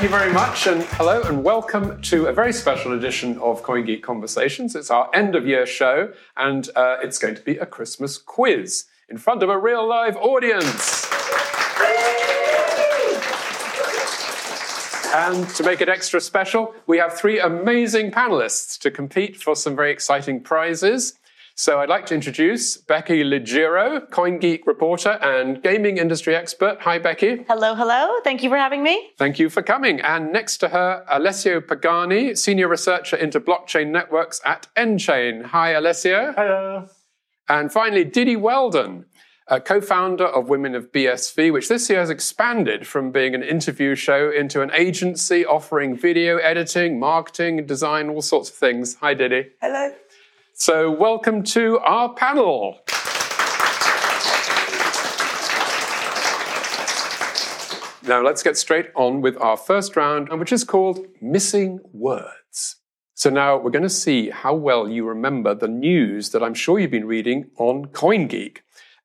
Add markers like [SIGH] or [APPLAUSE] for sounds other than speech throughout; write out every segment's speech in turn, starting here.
thank you very much, and hello, and welcome to a very special edition of CoinGeek Conversations. It's our end of year show, and uh, it's going to be a Christmas quiz in front of a real live audience. And to make it extra special, we have three amazing panelists to compete for some very exciting prizes. So I'd like to introduce Becky Liggero, CoinGeek reporter and gaming industry expert. Hi, Becky. Hello, hello. Thank you for having me. Thank you for coming. And next to her, Alessio Pagani, senior researcher into blockchain networks at nChain. Hi, Alessio. Hello. And finally, Didi Weldon, a co-founder of Women of BSV, which this year has expanded from being an interview show into an agency offering video editing, marketing, design, all sorts of things. Hi, Didi. Hello. So, welcome to our panel. Now, let's get straight on with our first round, which is called Missing Words. So, now we're going to see how well you remember the news that I'm sure you've been reading on CoinGeek.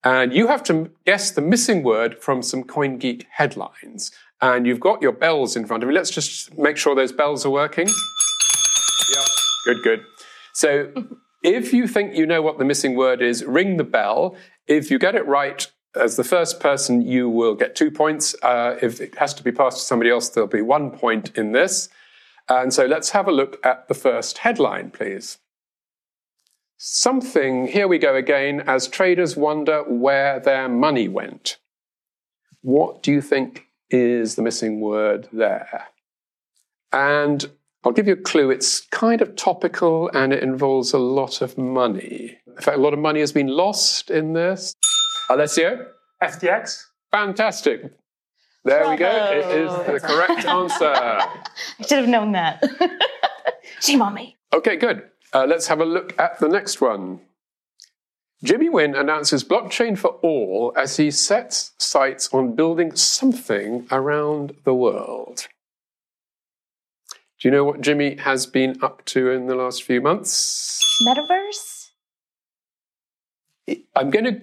And you have to guess the missing word from some CoinGeek headlines. And you've got your bells in front of you. Let's just make sure those bells are working. Yep. Good, good. So, if you think you know what the missing word is, ring the bell. If you get it right as the first person, you will get two points. Uh, if it has to be passed to somebody else, there'll be one point in this. And so let's have a look at the first headline, please. Something, here we go again, as traders wonder where their money went. What do you think is the missing word there? And I'll give you a clue. It's kind of topical and it involves a lot of money. In fact, a lot of money has been lost in this. Alessio? FTX. Fantastic. There we go. It is the correct [LAUGHS] answer. I should have known that. [LAUGHS] Shame on me. Okay, good. Uh, let's have a look at the next one. Jimmy Nguyen announces blockchain for all as he sets sights on building something around the world. Do you know what Jimmy has been up to in the last few months? Metaverse? I'm going to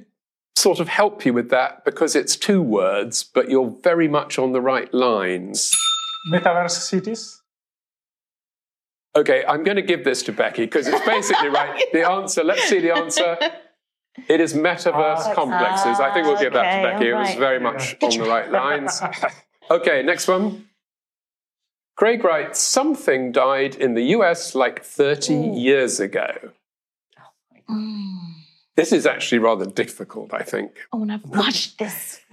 sort of help you with that because it's two words, but you're very much on the right lines. Metaverse cities. Okay, I'm going to give this to Becky because it's basically right. The answer, let's see the answer. It is metaverse Ah, complexes. I think we'll give that to okay, Becky. It was very much on the right lines. [LAUGHS] okay, next one. Craig writes Something died in the US like 30 years ago. Oh Mm. This is actually rather difficult, I think. Oh, and I've watched this. [LAUGHS]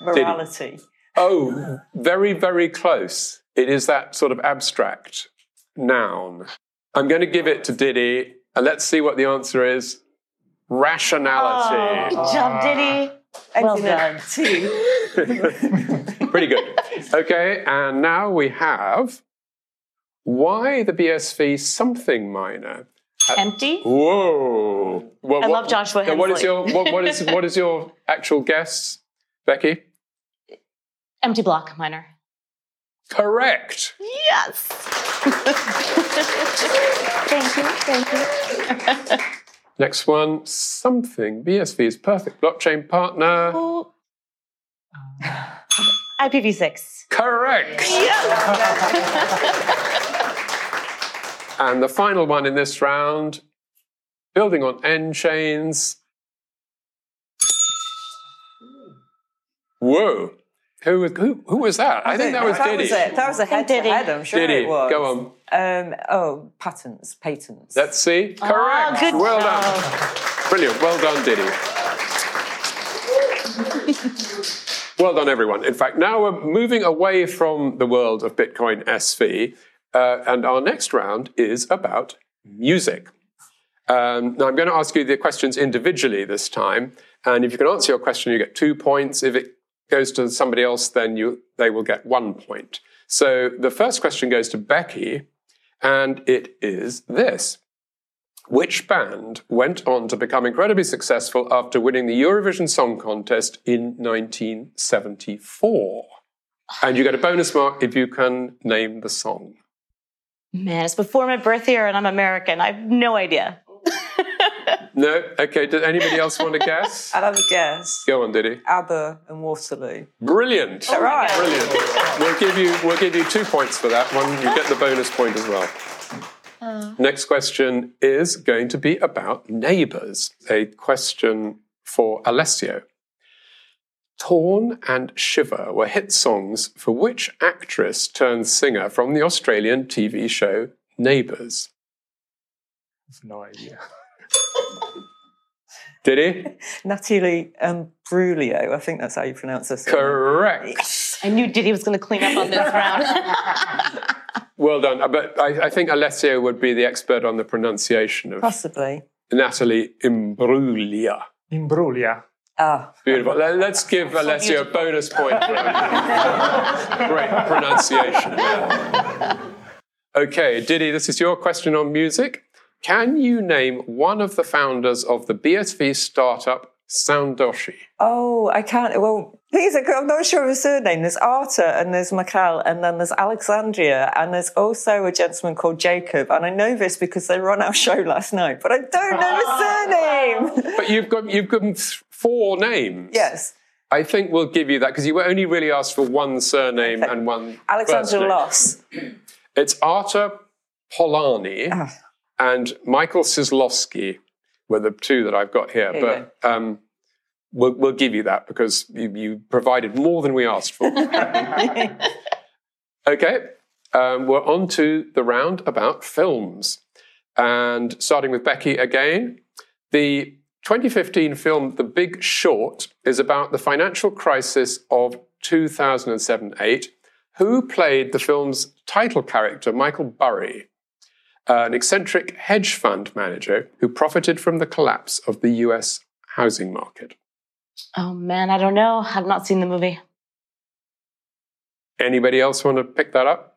Morality. Oh, very, very close. It is that sort of abstract noun. I'm going to give it to Didi, and let's see what the answer is. Rationality. Good job, Didi. Well done. Two. [LAUGHS] [LAUGHS] Pretty good. Okay, and now we have why the BSV something miner. Uh, Empty? Whoa! Well, I love Joshua now What is your what, what is what is your [LAUGHS] actual guess, Becky? Empty block miner. Correct. Yes. [LAUGHS] thank you. Thank you. Next one, something BSV's perfect blockchain partner. Oh. [LAUGHS] IPv6. Correct. [LAUGHS] And the final one in this round, building on nChain's. Whoa. Who, was- who, who was that? I, think that was that Didi. Was it. That was a head to Didi. head, I'm sure Didi, it was. go on. Um, oh, patents, patents. Let's see. Correct. Good well job. done. Brilliant. Well done, Didi. Well done, everyone. In fact, now we're moving away from the world of Bitcoin SV, uh, and our next round is about music. Um, now, I'm going to ask you the questions individually this time, and if you can answer your question, you get two points. If it goes to somebody else, then you they will get one point. So the first question goes to Becky, and it is this. Which band went on to become incredibly successful after winning the Eurovision Song Contest in 1974? And you get a bonus mark if you can name the song. Man, it's before my birth year and I'm American. I have no idea. [LAUGHS] No? Okay, did anybody else want to guess? [LAUGHS] I'll have a guess. Go on, Didi. ABBA and Waterloo. Brilliant. All right. Brilliant. We'll give you we'll give you two points for that one. You get the bonus point as well. Next question is going to be about neighbours. A question for Alessio. Torn and Shiver were hit songs for which actress turned singer from the Australian TV show Neighbours? No idea. [LAUGHS] Didi? [LAUGHS] Natalie um, Brulio. I think that's how you pronounce her. surname. Correct. I knew Didi was going to clean up on this round. [LAUGHS] Well done. But I, I think Alessio would be the expert on the pronunciation of Possibly. Natalie Imbruglia. Imbruglia. Ah, Beautiful. Let- Let's give Alessio a bonus point for [LAUGHS] great pronunciation. Okay, Didi, this is your question on music. Can you name one of the founders of the BSV startup Soundoshi? Oh, I can't. Well, these are, I'm not sure of a surname. There's Arta and there's Michael and then there's Alexandria and there's also a gentleman called Jacob. And I know this because they were on our show last night, but I don't know the surname. [LAUGHS] But you've got you've given th- four names. yes. I think we'll give you that because you were only really asked for one surname Okay. and one. Alexandra. Loss. It's Arta Polani Ah. and Michael Sislowski were the two that I've got here. There you but um, we'll, we'll give you that because you, you provided more than we asked for. [LAUGHS] okay, um, we're on to the round about films. And starting with Becky again, the 2015 film The Big Short is about the financial crisis of 2007 8. Who played the film's title character, Michael Burry, an eccentric hedge fund manager who profited from the collapse of the US housing market? oh man, I don't know. I've not seen the movie. Anybody else want to pick that up?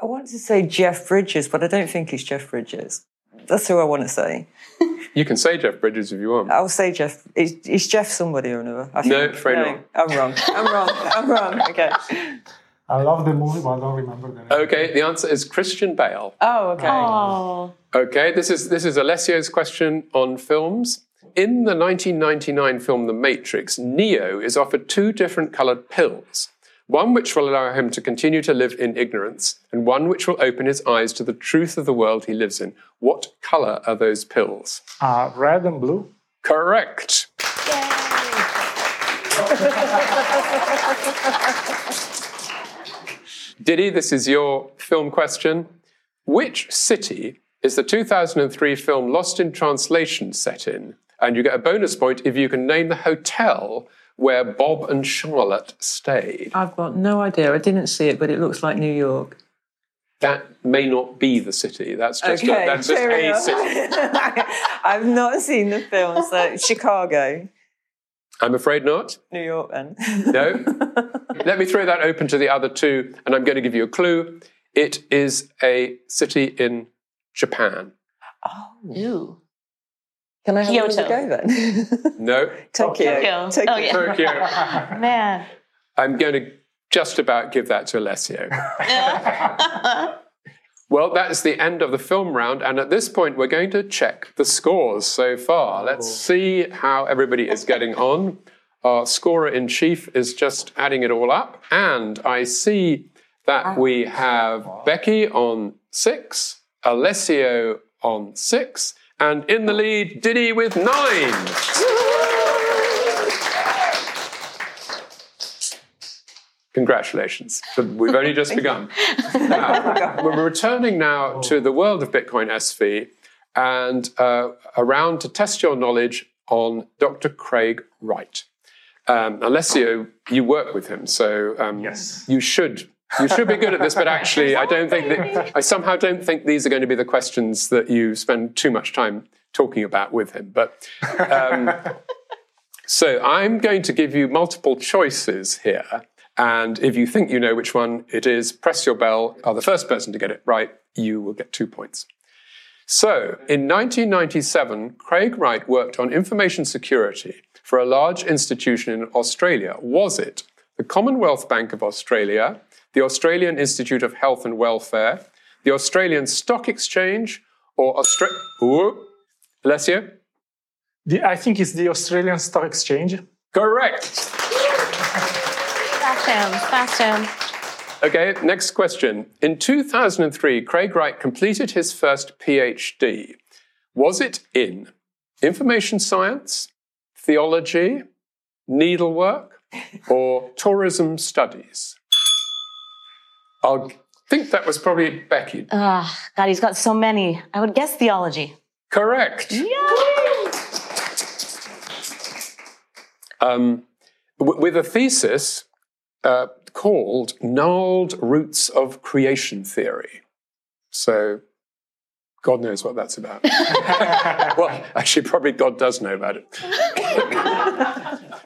I want to say Jeff Bridges, but I don't think he's Jeff Bridges. That's who I want to say. [LAUGHS] You can say Jeff Bridges if you want. I'll say Jeff. Is, is Jeff somebody or another? I No, afraid not. I'm wrong. I'm wrong. I'm wrong. Okay. I love the movie, but I don't remember the name. Okay, the answer is Christian Bale. Oh, okay. Oh, Okay, this is this is Alessio's question on films. In the 1999 film The Matrix, Neo is offered two different colored pills. One which will allow him to continue to live in ignorance, and one which will open his eyes to the truth of the world he lives in. What color are those pills? Uh, red and blue. Correct. [LAUGHS] Didi, this is your film question. Which city is the 2003 film Lost in Translation set in? And you get a bonus point if you can name the hotel where Bob and Charlotte stayed. I've got no idea. I didn't see it, but it looks like New York. That may not be the city. That's just, a, that's just a city. [LAUGHS] I've not seen the film, so Chicago, I'm afraid not. New York, then. No. [LAUGHS] Let me throw that open to the other two, and I'm going to give you a clue. It is a city in Japan. Oh. ooh. Can I have Kyoto. another go then? [LAUGHS] No. Tokyo. Tokyo. Oh, yeah. Tokyo. [LAUGHS] Man. I'm going to just about give that to Alessio. Well, that's the end of the film round, and at this point, we're going to check the scores so far. Oh. Let's see how everybody is getting [LAUGHS] on. Our scorer in chief is just adding it all up, and I see that we have Becky on six, Alessio on six, and in the lead, Didi with nine. Congratulations. We've only just [LAUGHS] begun. Now, we're returning now to the world of Bitcoin SV and uh, around to test your knowledge on Dr. Craig Wright. Um, Alessio, you work with him, so um, Yes. you should you should be good at this. But actually, I don't think that I somehow don't think these are going to be the questions that you spend too much time talking about with him. But um, [LAUGHS] so I'm going to give you multiple choices here. And if you think you know which one it is, press your bell. Are the first person to get it right, you will get two points. So, in 1997, Craig Wright worked on information security for a large institution in Australia. Was it the Commonwealth Bank of Australia, the Australian Institute of Health and Welfare, the Australian Stock Exchange, or Austra- Ooh, Alessio? The, I think it's the Australian Stock Exchange. Correct. Fast hands. Okay, next question. In 2003, Craig Wright completed his first PhD. Was it in information science, theology, needlework, or tourism studies? I think that was probably Becky. Ah, God, he's got so many. I would guess theology. Correct. Yay! Um, w- with a thesis uh, called Gnarled Roots of Creation Theory. So, God knows what that's about. [LAUGHS] well, actually, probably God does know about it.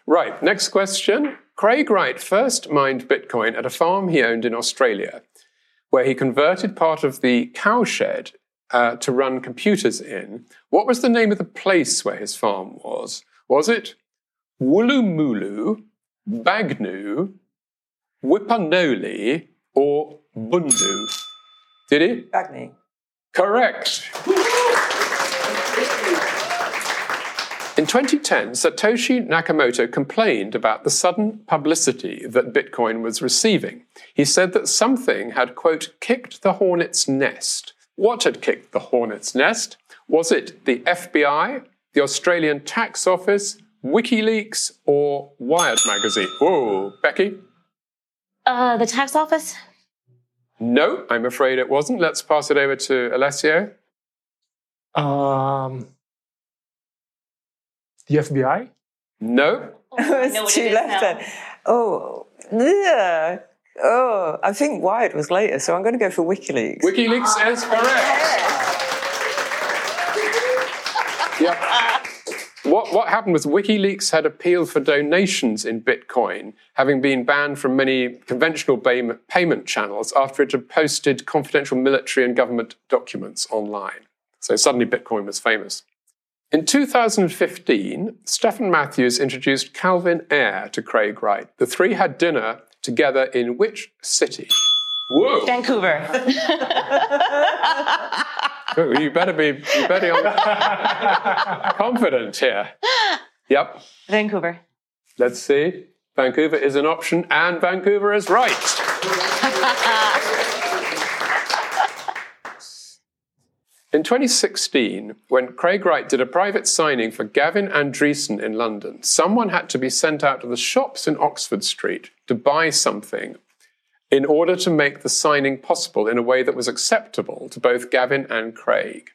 right, next question. Craig Wright first mined Bitcoin at a farm he owned in Australia, where he converted part of the cowshed uh, to run computers in. What was the name of the place where his farm was? Was it Woolloomulu, Bagnoo, Whipanoli, or Bundu? Didi? Agni. Correct. In 2010, Satoshi Nakamoto complained about the sudden publicity that Bitcoin was receiving. He said that something had, quote, kicked the hornet's nest. What had kicked the hornet's nest? Was it the FBI, the Australian Tax Office, WikiLeaks, or Wired Magazine? Whoa, Becky? Uh, the tax office? No, I'm afraid it wasn't. Let's pass it over to Alessio. Um, the FBI? No, It know was what two left now. then. Oh, yeah. Oh, I think Wired was later, so I'm going to go for WikiLeaks. WikiLeaks is correct. What, what happened was WikiLeaks had appealed for donations in Bitcoin, having been banned from many conventional pay- payment channels after it had posted confidential military and government documents online. So suddenly Bitcoin was famous. In 2015, Stefan Matthews introduced Calvin Ayre to Craig Wright. The three had dinner together in which city? Whoa! Vancouver. [LAUGHS] Oh, you better be you better be confident here. Yep. Vancouver. Let's see. Vancouver is an option, and Vancouver is right. In 2016, when Craig Wright did a private signing for Gavin Andresen in London, someone had to be sent out to the shops in Oxford Street to buy something in order to make the signing possible in a way that was acceptable to both Gavin and Craig.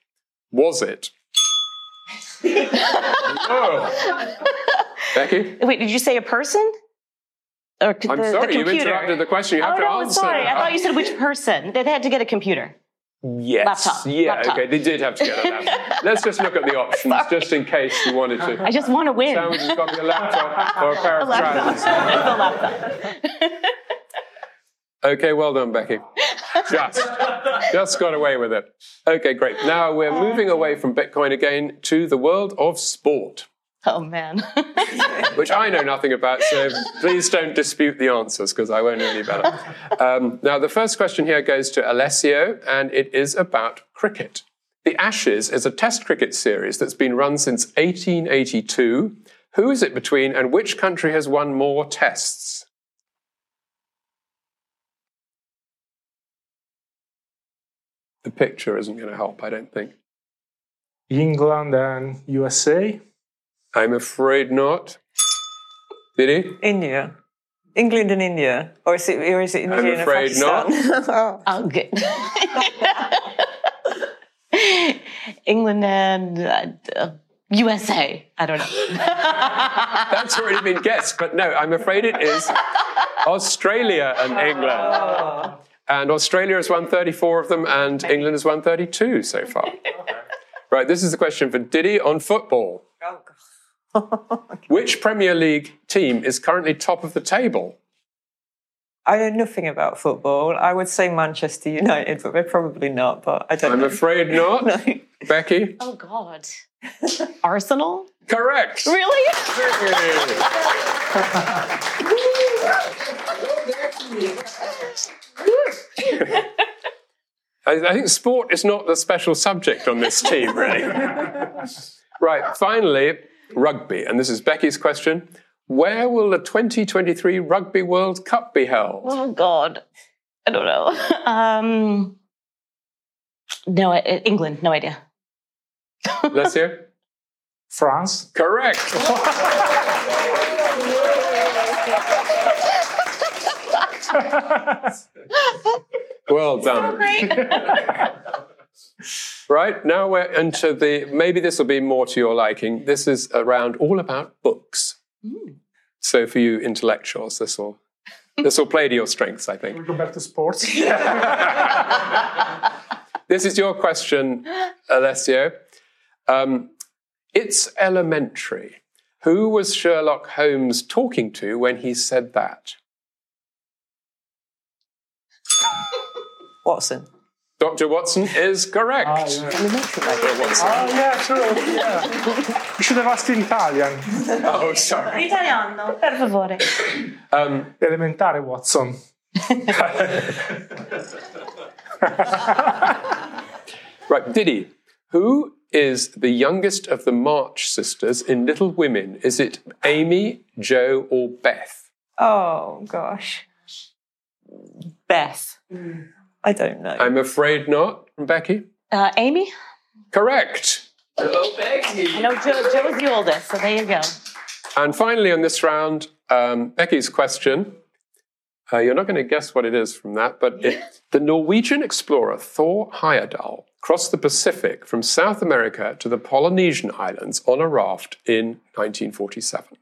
Was it? [LAUGHS] Whoa. Becky? Wait, did you say a person? Or c- I'm the, sorry, the you interrupted the question. You have oh, to no, answer. sorry. I thought you said which person. They had to get a computer. Yes. Laptop. Yeah, Laptop. okay, they did have to get a laptop. [LAUGHS] Let's just look at the options, just in case you wanted to. I just want to win. Someone has got me a laptop or a pair a of laptop. trousers. It's [LAUGHS] a laptop. Okay, well done, Becky. Just, just got away with it. Okay, great. Now we're moving away from Bitcoin again to the world of sport, Oh, man. [LAUGHS] which I know nothing about, so please don't dispute the answers because I won't know any better. Um, now, the first question here goes to Alessio, and it is about cricket. The Ashes is a test cricket series that's been run since 1882. Who is it between, and which country has won more tests? The picture isn't going to help, I don't think. England and USA? I'm afraid not. Didi? India. England and India. Or is it, or is it India I'm and afraid Pakistan? [LAUGHS] Oh. oh, good. England and uh, USA. I don't know. [LAUGHS] That's already been guessed, but no, I'm afraid it is Australia and England. And Australia has won 34 of them, and England has won 32 so far. [LAUGHS] Right, this is the question for Didi on football. Oh, God. [LAUGHS] Which Premier League team is currently top of the table? I know nothing about football. I would say Manchester United, but they're probably not. But I don't I'm know. afraid [LAUGHS] not. No. Becky? oh, God. Arsenal? Correct. Really? I, [LAUGHS] I, I think sport is not the special subject on this team, really. [LAUGHS] Right, finally, rugby. And this is Becky's question. Where will the 2023 Rugby World Cup be held? Oh God, I don't know. [LAUGHS] Um, no, England. No idea. Let's hear. France. Correct. Well done. [LAUGHS] Right, now we're into the, maybe this will be more to your liking. This is around all about books. So for you intellectuals, this will, this will play to your strengths, I think. We go back to sports. [LAUGHS] This is your question, Alessio. Um, it's elementary. Who was Sherlock Holmes talking to when he said that? Watson. Dr. Watson is correct. Ah, yeah. Elementary, Watson. Ah, yeah, true. Yeah. You should have asked in Italian. [LAUGHS] Oh, sorry. Italiano, per favore. [COUGHS] Um, Elementare, Watson. [LAUGHS] right, Didi. Who is the youngest of the March sisters in Little Women? Is it Amy, Joe, or Beth? Oh, gosh. Beth. I don't know. I'm afraid not, Becky. Uh, Amy? Correct. Hello, I know Joe, Joe is the oldest, so there you go. And finally, on this round, um, Becky's question. Uh, you're not going to guess what it is from that, but it, [LAUGHS] the Norwegian explorer Thor Heyerdahl crossed the Pacific from South America to the Polynesian islands on a raft in 1947.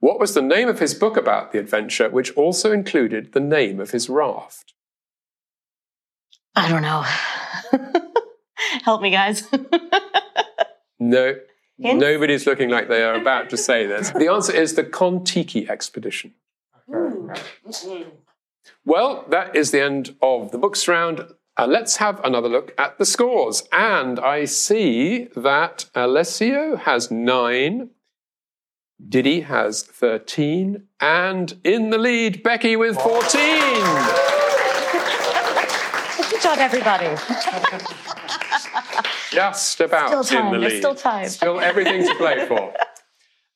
What was the name of his book about the adventure, which also included the name of his raft? I don't know. [LAUGHS] Help me, guys. [LAUGHS] No, Hints? nobody's looking like they are about to say this. The answer is the Kon-Tiki expedition. Well, that is the end of the books round. Uh, let's have another look at the scores. And I see that Alessio has nine, Didi has 13, and in the lead, Becky with 14. Good job, everybody. Just about Still time, in the lead. still time. Still everything to play for. [LAUGHS]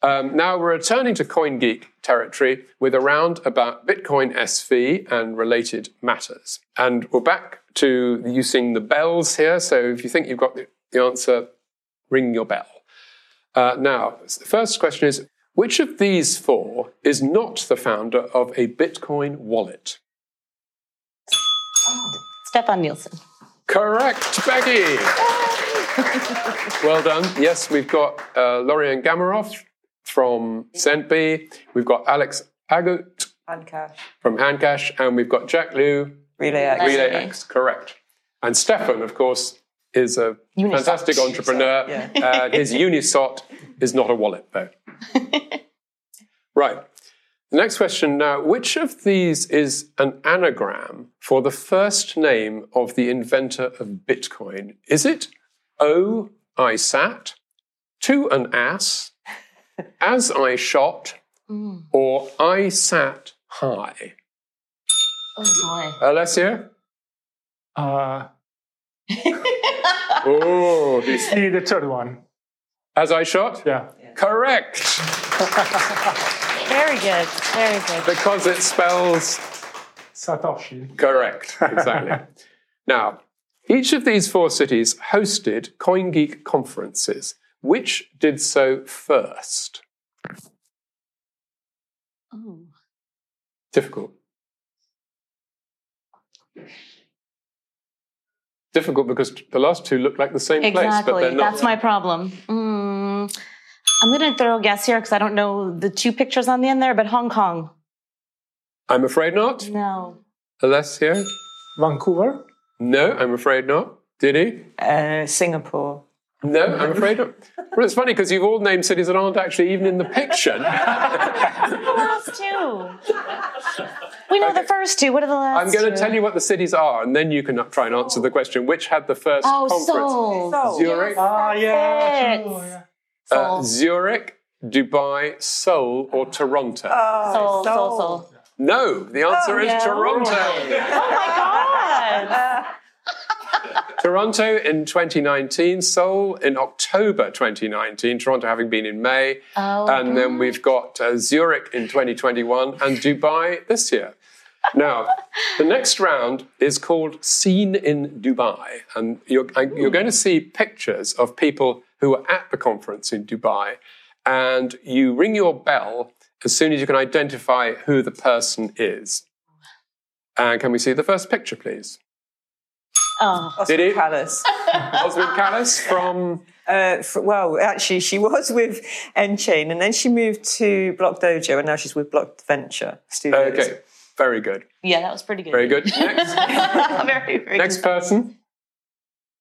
Um, now we're returning to CoinGeek territory with a round about Bitcoin SV and related matters. And we're back to using the bells here. So if you think you've got the, the answer, ring your bell. Uh, now, the first question is which of these four is not the founder of a Bitcoin wallet? Stephan Nilsson. Correct, Becky. well done. Yes, we've got uh, Lorien Gamaroff from Centbee. We've got Alex Agut And cash. from Handcash, and we've got Jack Liu, Relay X. Relay Relay. X. Correct. And Stefan, of course, is a Unisot. fantastic entrepreneur. Unisot, Uh, his Unisot is not a wallet, though. [LAUGHS] right. The next question now which of these is an anagram for the first name of the inventor of Bitcoin? Is it O, I sat, to an ass, [LAUGHS] as I shot, or I sat high? Oh boy. Alessio? Uh, [LAUGHS] Oh, he's- see the third one. as I shot? Yeah. Correct, boy. [LAUGHS] Very good. Very good. because it spells Satoshi. correct. Exactly. [LAUGHS] now, each of these four cities hosted CoinGeek conferences. Which did so first? Oh. Difficult. Difficult because the last two look like the same place, but Exactly. they're not. That's my problem. Mm. I'm going to throw a guess here because I don't know the two pictures on the end there, but Hong Kong. I'm afraid not. No. Alessio? Vancouver. No, I'm afraid not. Didi? Uh, Singapore. No, I'm afraid not. Well, it's funny because you've all named cities that aren't actually even in the picture. [LAUGHS] The last two. We know the first two. What are the last I'm going to tell you what the cities are, and then you can try and answer the question. Which had the first Oh, conference? Seoul. Seoul. Zurich, Ah, yeah. It. true, yeah. Uh, Zurich, Dubai, Seoul, or Toronto? Oh, Seoul, Seoul, Seoul. no, the answer is no. Toronto. Oh my God. [LAUGHS] [LAUGHS] Toronto in 2019, Seoul in October 2019, Toronto having been in May. Oh, and then we've got uh, Zurich in 2021 and Dubai this year. Now, the next round is called Scene in Dubai. And you're, uh, you're going to see pictures of people who were at the conference in Dubai. And you ring your bell as soon as you can identify who the person is. And can we see the first picture, please? Oh. Oscar Didi? Callis. [LAUGHS] Osmond Callis from. [LAUGHS] Uh, f well, actually, she was with nChain, and then she moved to Block Dojo, and now she's with Block Venture Studios. Okay, very good. Yeah, that was pretty good. Very good. [LAUGHS] Next, very, very next good. person.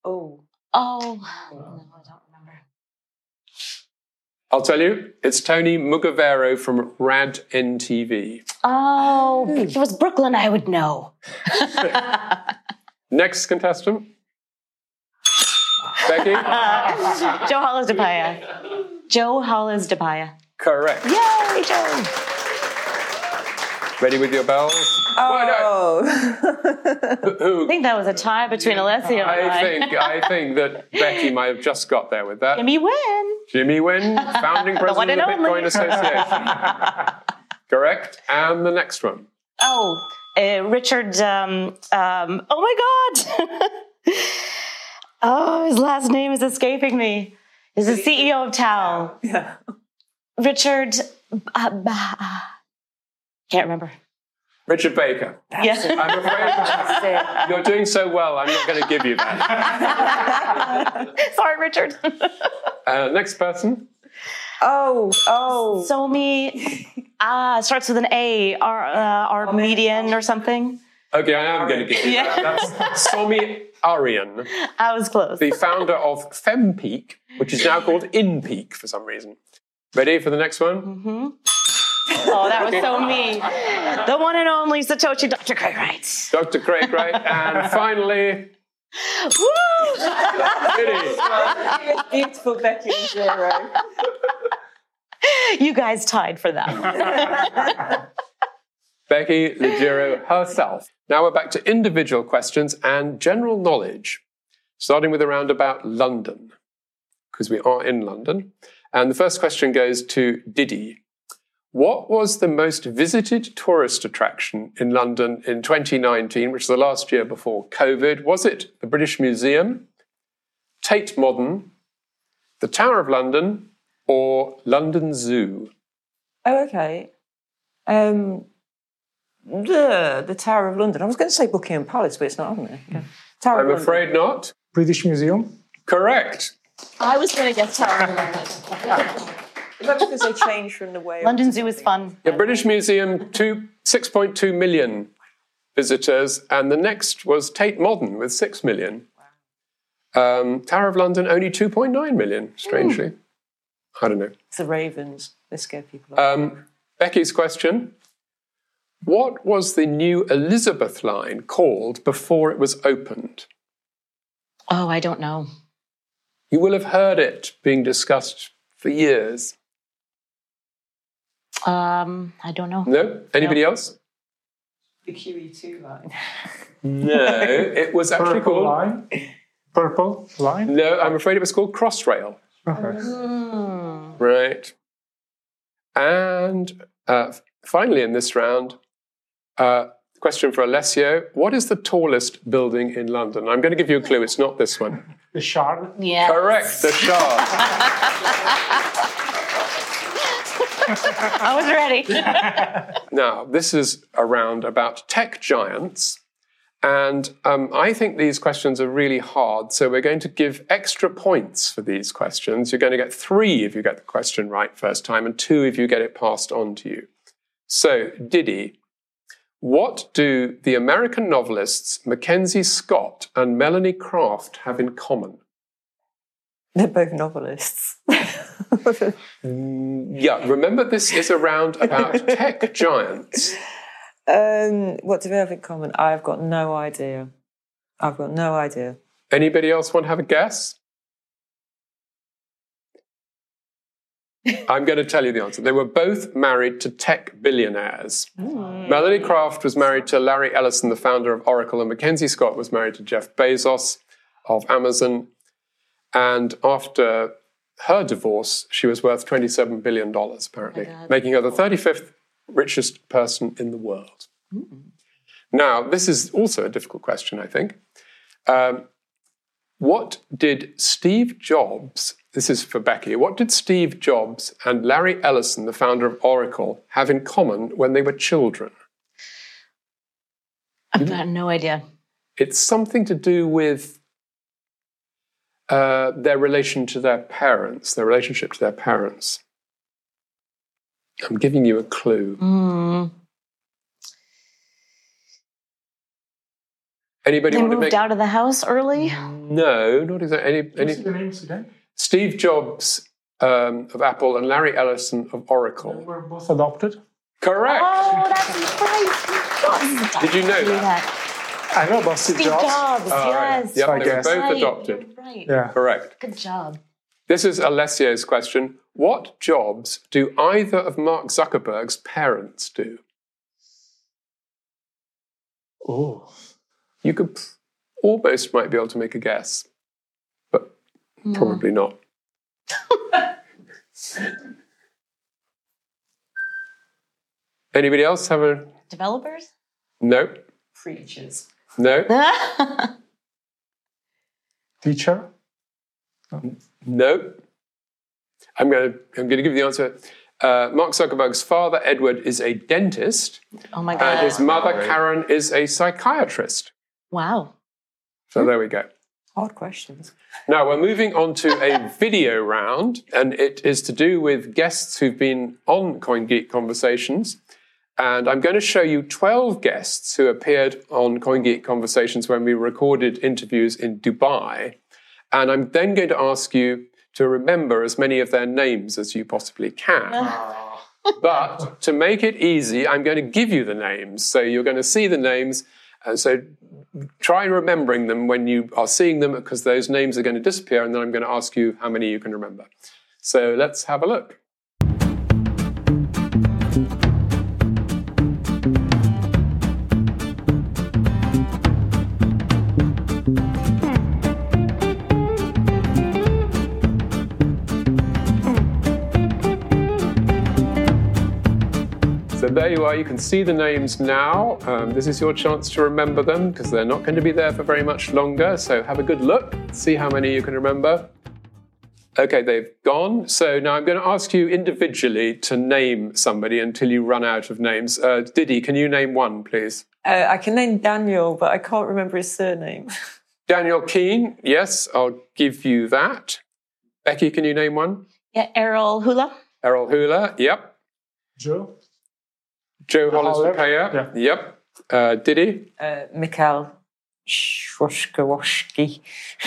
Oh, Oh, no, I don't remember. I'll tell you, it's Tony Mugavero from Rad NTV. Oh, hmm. if it was Brooklyn, I would know. [LAUGHS] Next contestant. Becky? [LAUGHS] Joe Hollis DePaya. Joe Hollis DePaya. Correct. Yay, Joe. Ready with your bells? Why oh, not? I think that was a tie between Alessio and I. I think I [LAUGHS] think that Becky might have just got there with that. Gimme win. Jimmy Nguyen, founding one [LAUGHS] president of the and only. Bitcoin Association. [LAUGHS] Correct. And the next one. Oh, uh, Richard. Um, um, oh my God. oh, his last name is escaping me. He's the CEO of TAAL. yeah. Richard. Uh, bah- uh, can't remember. Richard Baker. Yeah. I'm afraid you're doing so well, I'm not going to give you that. [LAUGHS] Sorry, Richard. [LAUGHS] Uh, next person. Oh, oh. Somi. [LAUGHS] Ah, starts with an A. our, uh, Armedian or something. Okay, I am going to give you Yeah. that. That's Somi Aryan, I was close. the founder of FemPeak, which is now called InPeak for some reason. Ready for the next one? Oh, that was so me. The one and only Satoshi Dr. Craig Wright. Dr. Craig Wright. [LAUGHS] And finally, Woo! Biddy. Beautiful Becky and Zero. You guys tied for that. [LAUGHS] Becky Liggero herself. Now we're back to individual questions and general knowledge, starting with a round about London, because we are in London. And the first question goes to Didi. What was the most visited tourist attraction in London in 2019, which is the last year before COVID? Was it the British Museum, Tate Modern, the Tower of London, or London Zoo? Oh, okay. Um, the the Tower of London. I was going to say Buckingham Palace, but it's not on there. Yeah. Tower I'm of London. afraid not. British Museum. Correct. I was going to guess Tower of London. [LAUGHS] Is because they changed from the way? London Zoo is fun. The British Museum, two, 6.2 million visitors, and the next was Tate Modern with 6 million. Um, Tower of London, only 2.9 million, strangely. I don't know. It's the Ravens. They scare people. off. Um, Becky's question What was the new Elizabeth line called before it was opened? Oh, I don't know. You will have heard it being discussed for years. Um, I don't know. No? Anybody else? the QE2 line. No, it was actually Purple called. line. Purple line. No, I'm afraid it was called Crossrail. Okay. Hmm. Right. And uh, finally, in this round, uh, question for Alessio What is the tallest building in London? I'm going to give you a clue. It's not this one. The Shard. Yeah. Correct, the Shard. [LAUGHS] I was ready. [LAUGHS] now, this is a round about tech giants. And um, I think these questions are really hard. So we're going to give extra points for these questions. You're going to get three if you get the question right first time, and two if you get it passed on to you. So, Didi, what do the American novelists Mackenzie Scott and Melanie Craft have in common? They're both novelists. Yeah, remember this is a round about tech giants. um, what do we have in common? I've got no idea. I've got no idea. Anybody else want to have a guess? [LAUGHS] I'm going to tell you the answer. They were both married to tech billionaires. Melanie Craft was married to Larry Ellison, the founder of Oracle, and Mackenzie Scott was married to Jeff Bezos. of Amazon. And after her divorce, she was worth $27 billion, apparently, making her the 35th richest person in the world. Now, this is also a difficult question, I think. Um, what did Steve Jobs, this is for Becky, what did Steve Jobs and Larry Ellison, the founder of Oracle, have in common when they were children? I've got no idea. It's something to do with uh, their relation to their parents, their relationship to their parents. I'm giving you a clue. Mm. Anybody They want to moved make? out of the house early. No, not exactly. Any, any, the names again? Steve Jobs um, of Apple and Larry Ellison of They Oracle. were both adopted. Correct. Oh, that's right. Did you know Do that? I know about Steve, Steve Jobs. Jobs, Oh, yes. Yep, I they were guess. both Right, adopted. you're Right. Yeah. Correct. Good job. This is Alessio's question. What jobs do either of Mark Zuckerberg's parents do? Oh. You could almost might be able to make a guess, but hmm. probably not. [LAUGHS] Anybody else have a Developers? no? Preachers. No? [LAUGHS] Teacher. No. I'm going to I'm going to give you the answer. Uh, Mark Zuckerberg's father, Edward, is a dentist, oh my god! and his mother, Karen, is a psychiatrist. wow. So there we go. Hard questions. Now we're moving on to a video round, and it is to do with guests who've been on CoinGeek Conversations. And I'm going to show you 12 guests who appeared on CoinGeek Conversations when we recorded interviews in Dubai. And I'm then going to ask you to remember as many of their names as you possibly can. [LAUGHS] But to make it easy, I'm going to give you the names. So you're going to see the names. And so try remembering them when you are seeing them because those names are going to disappear. And then I'm going to ask you how many you can remember. So let's have a look. There you are. You can see the names now. Um, this is your chance to remember them because they're not going to be there for very much longer. So have a good look. See how many you can remember. Okay, they've gone. So now I'm going to ask you individually to name somebody until you run out of names. Uh, Didi, can you name one, please? Uh, I can name Daniel, but I can't remember his surname. [LAUGHS] Daniel Keane. Yes, I'll give you that. Becky, can you name one? Yeah, Errol Hula. Errol Hula. Yep. Joe. Joe Hollis Holler. Papaya. Yep. Uh, Didi. Uh, Mikhail Shwoshkowski.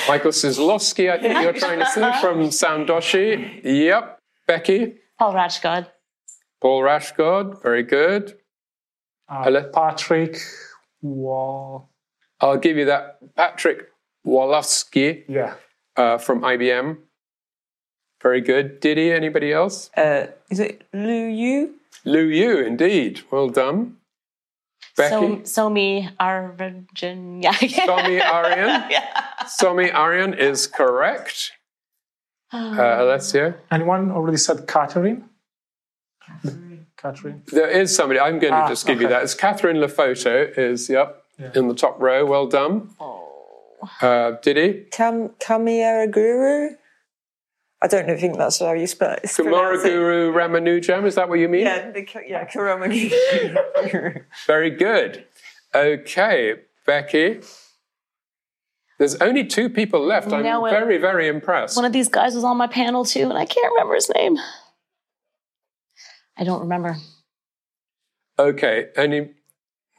Michael Sislowski, I think you're trying to say, [LAUGHS] from Soundoshi. Yep. Becky. Paul Rashgod. Paul Rashgod. Very good. Uh, Hello. Patrick. Wall. I'll give you that. Patrick Walowski Yeah. uh, from IBM. Very good. Didi, anybody else? Uh, is it Lu Yu? Lu Yu, indeed. Well done. Becky. So, so me, Arjun. Yeah. Somi [LAUGHS] Aryan. Somi Aryan is correct. Uh, Alessio. Anyone already said Catherine? Catherine. There is somebody. I'm going to Ah, just give you okay. that. It's Catherine Lefoto. Is yep in the top row. Well done. Uh, Didi. Kam Kamiyaraguru? I don't know, think that's how you spell it. Kumaraguru Ramanujam. Is that what you mean? Yeah, the, yeah, Kuramani. [LAUGHS] [LAUGHS] Very good. Okay, Becky. There's only two people left. I'm No, it- very, very impressed. One of these guys was on my panel too, and I can't remember his name. I don't remember. Okay. Any?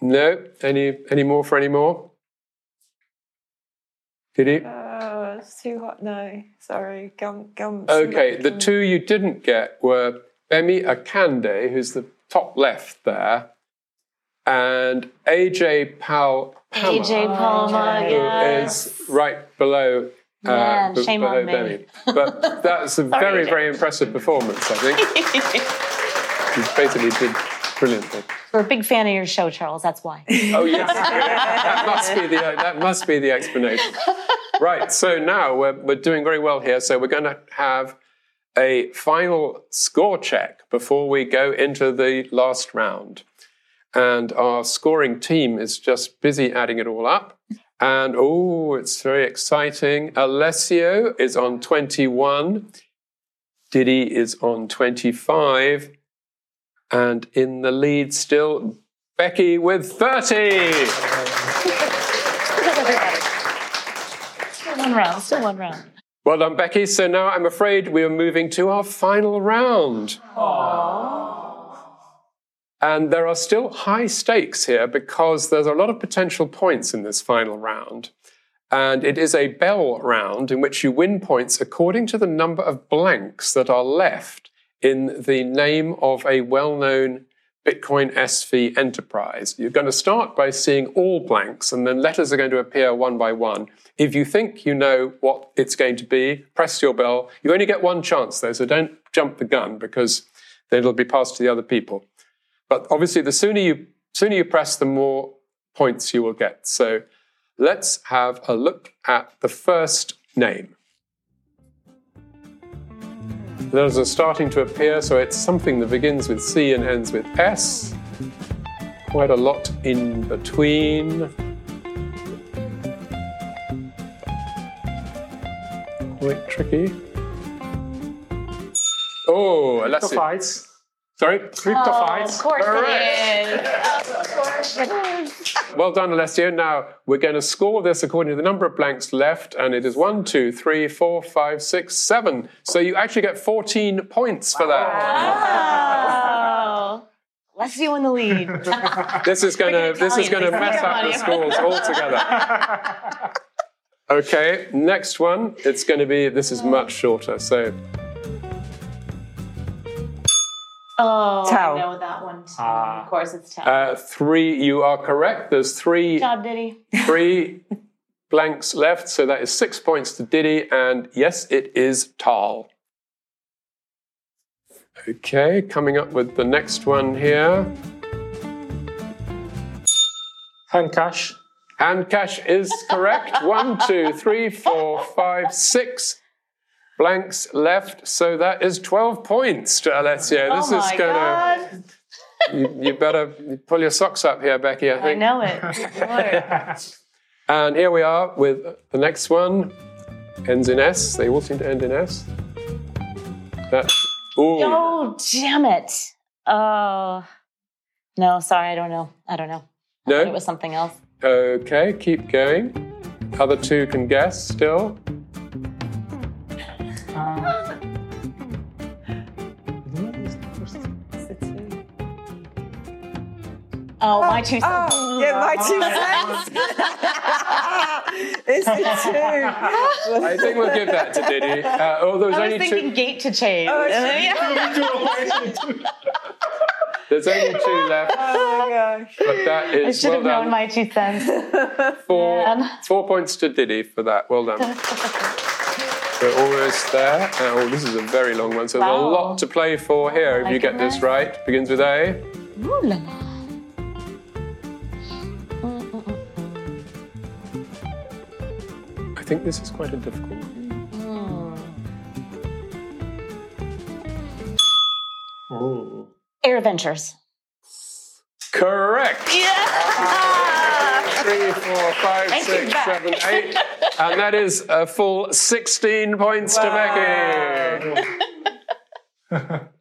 No. Any? Any more for any more? Didi. oh, it's too hot. No, sorry. Gum, gum, Okay, the two you didn't get were Bemi Akande, who's the top left there, and AJ Pal Pama, AJ Palma, who yeah. is right below. Uh, Man, b- shame below on me. Bemi. But that's a [LAUGHS] very, AJ. very impressive performance, I think. [LAUGHS] He basically did brilliantly. We're a big fan of your show, Charles. That's why. Oh yes, that must be the that must be the explanation. [LAUGHS] right, so now we're, we're doing very well here. So we're going to have a final score check before we go into the last round. And our scoring team is just busy adding it all up. And oh, it's very exciting. Alessio is on 21. Didi is on 25. And in the lead still, Becky with 30. [LAUGHS] Still one round. Still one round. Well done, Becky. So now I'm afraid we are moving to our final round. And there are still high stakes here because there's a lot of potential points in this final round. And it is a bell round in which you win points according to the number of blanks that are left in the name of a well known Bitcoin SV enterprise. You're going to start by seeing all blanks, and then letters are going to appear one by one. If you think you know what it's going to be, press your bell. You only get one chance, though, so don't jump the gun because then it'll be passed to the other people. But obviously, the sooner you sooner you press, the more points you will get. So let's have a look at the first name. Those are starting to appear, so it's something that begins with C and ends with S. Quite a lot in between. Quite tricky. Oh, let's see. CryptoFights. Sorry? CryptoFights. Of course Correct. it is. Well done, Alessio. Now we're going to score this according to the number of blanks left, and it is one, two, three, four, five, six, seven. So you actually get 14 points for that. Wow. Let's you in the lead. [LAUGHS] This is going to this is going to mess up the scores altogether. [LAUGHS] Okay, next one. It's going to be this is much shorter. So Oh, TAAL. I know that one too. Ah. of course, it's TAAL. uh, three. You are correct. There's three Good job, Didi. [LAUGHS] three blanks left. So that is six points to Didi, and yes, it is TAAL. Okay, coming up with the next one here. Handcash. Hand cash is correct. [LAUGHS] One, two, three, four, five, six blanks left. So that is 12 points to Alessio. This oh is my gonna God. you, you better pull your socks up here, Becky, I I know it. [LAUGHS] And here we are with the next one. Ends in S. They all seem to end in S. That ooh. Oh, damn it. Oh. No, sorry, I don't know. I don't know. I No? It was something else. Okay, keep going. Other two can guess still. Oh, my two cents. Oh, yeah, my two [LAUGHS] cents. [LAUGHS] it's a two. I think we'll give that to Didi. Uh, oh, there's I was only thinking [LAUGHS] two. gate to chain. Oh, then- yeah. There's only two left. Oh my gosh. But that I should well have known done. my two cents. Four, Man. four points to Didi for that. Well done. We're almost there. Oh, this is a very long one, so there's a lot to play for here. If my you get this goodness. right, begins with A. Ooh la la. Think this is quite a difficult one. Oh. Ayre Ventures. Correct. Yeah. Three, four, five, Thank you, six, back. seven, eight. And that is a full 16 points to Becky. [LAUGHS]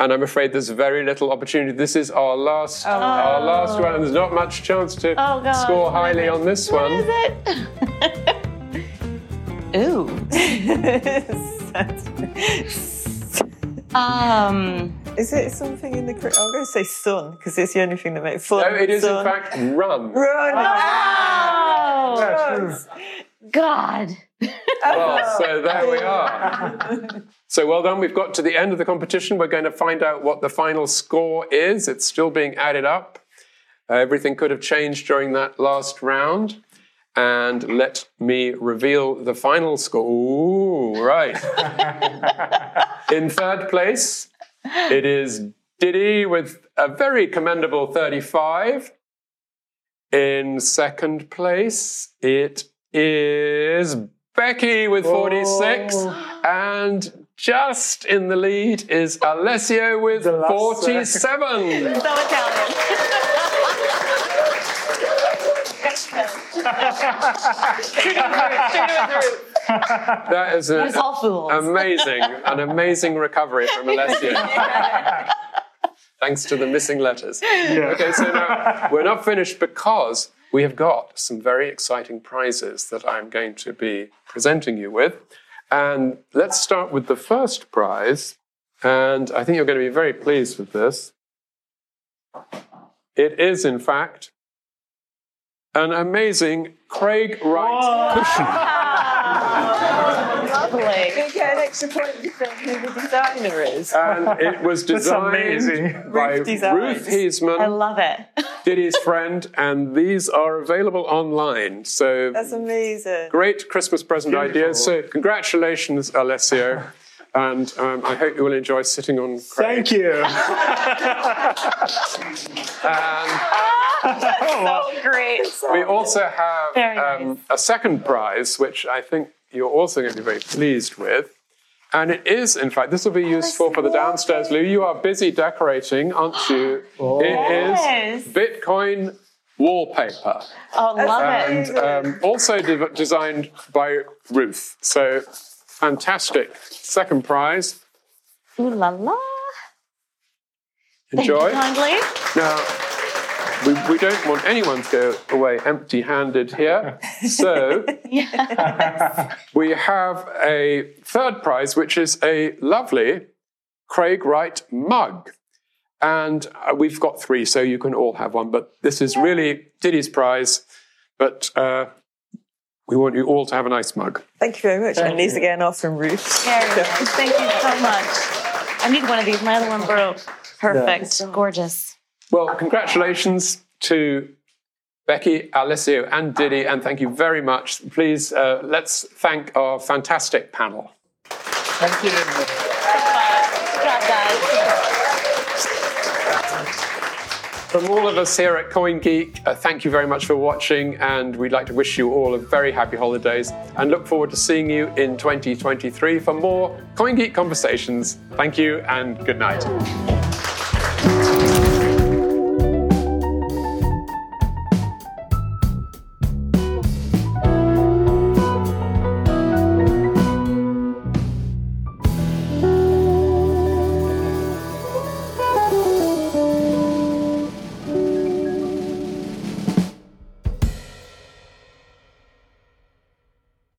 And I'm afraid there's very little opportunity. This is our last, oh. our last one, and there's not much chance to Oh, score highly on this What one. [LAUGHS] is it? Ooh. [LAUGHS] Um. Is it something in the crypt? I'm going to say sun because it's the only thing that makes fun. No, it is in fact run. Run! Oh, Yeah, true. God. Well, so there we are. [LAUGHS] So well done. We've got to the end of the competition. We're going to find out what the final score is. It's still being added up. Uh, everything could have changed during that last round. And let me reveal the final score. Ooh, right. [LAUGHS] In third place, it is Didi with a very commendable 35. In second place, it is Becky with 46. Oh. And just in the lead is Alessio with 47. So Italian. That is an It's all fools. amazing, an amazing recovery from Alessio. [LAUGHS] Thanks to the missing letters. Okay, so now we're not finished because we have got some very exciting prizes that I'm going to be presenting you with. And let's start with the first prize. And I think you're going to be very pleased with this. It is, in fact, an amazing Craig Wright cushion. Lovely. You get an extra point for saying who the designer is. And it was That's designed amazing. by Ruth Designs. Ruth Heisman. I love it. [LAUGHS] Didi's friend, and these are available online. So That's amazing. great Christmas present Beautiful. ideas. So congratulations, Alessio. And um, I hope you will enjoy sitting on Craig. Thank you. [LAUGHS] And [LAUGHS] so great. we also have Very um, nice. a second prize, which I think you're also going to be very pleased with. And it is, in fact, this will be useful for the downstairs. Lou, you are busy decorating, aren't you? Yes. [GASPS] It is Bitcoin wallpaper. Oh, love it. and um, also de- designed by Ruth. So fantastic. Second prize. Ooh la la. Enjoy. Thank you kindly. Now, we, we don't want anyone to go away empty handed here. [LAUGHS] So we have a third prize, which is a lovely Craig Wright mug. And uh, we've got three, so you can all have one. But this is really Didi's prize. But uh, we want you all to have a nice mug. Thank you very much. Thank and these you. again are from Ruth. Very nice. Thank you so much. I need one of these. My other one broke. Perfect. Gorgeous. Well, congratulations to Becky, Alessio, and Didi, and thank you very much. Please, uh, let's thank our fantastic panel. Thank you. From all of us here at CoinGeek, uh, thank you very much for watching, and we'd like to wish you all a very happy holidays and look forward to seeing you in 2023 for more CoinGeek conversations. Thank you and good night.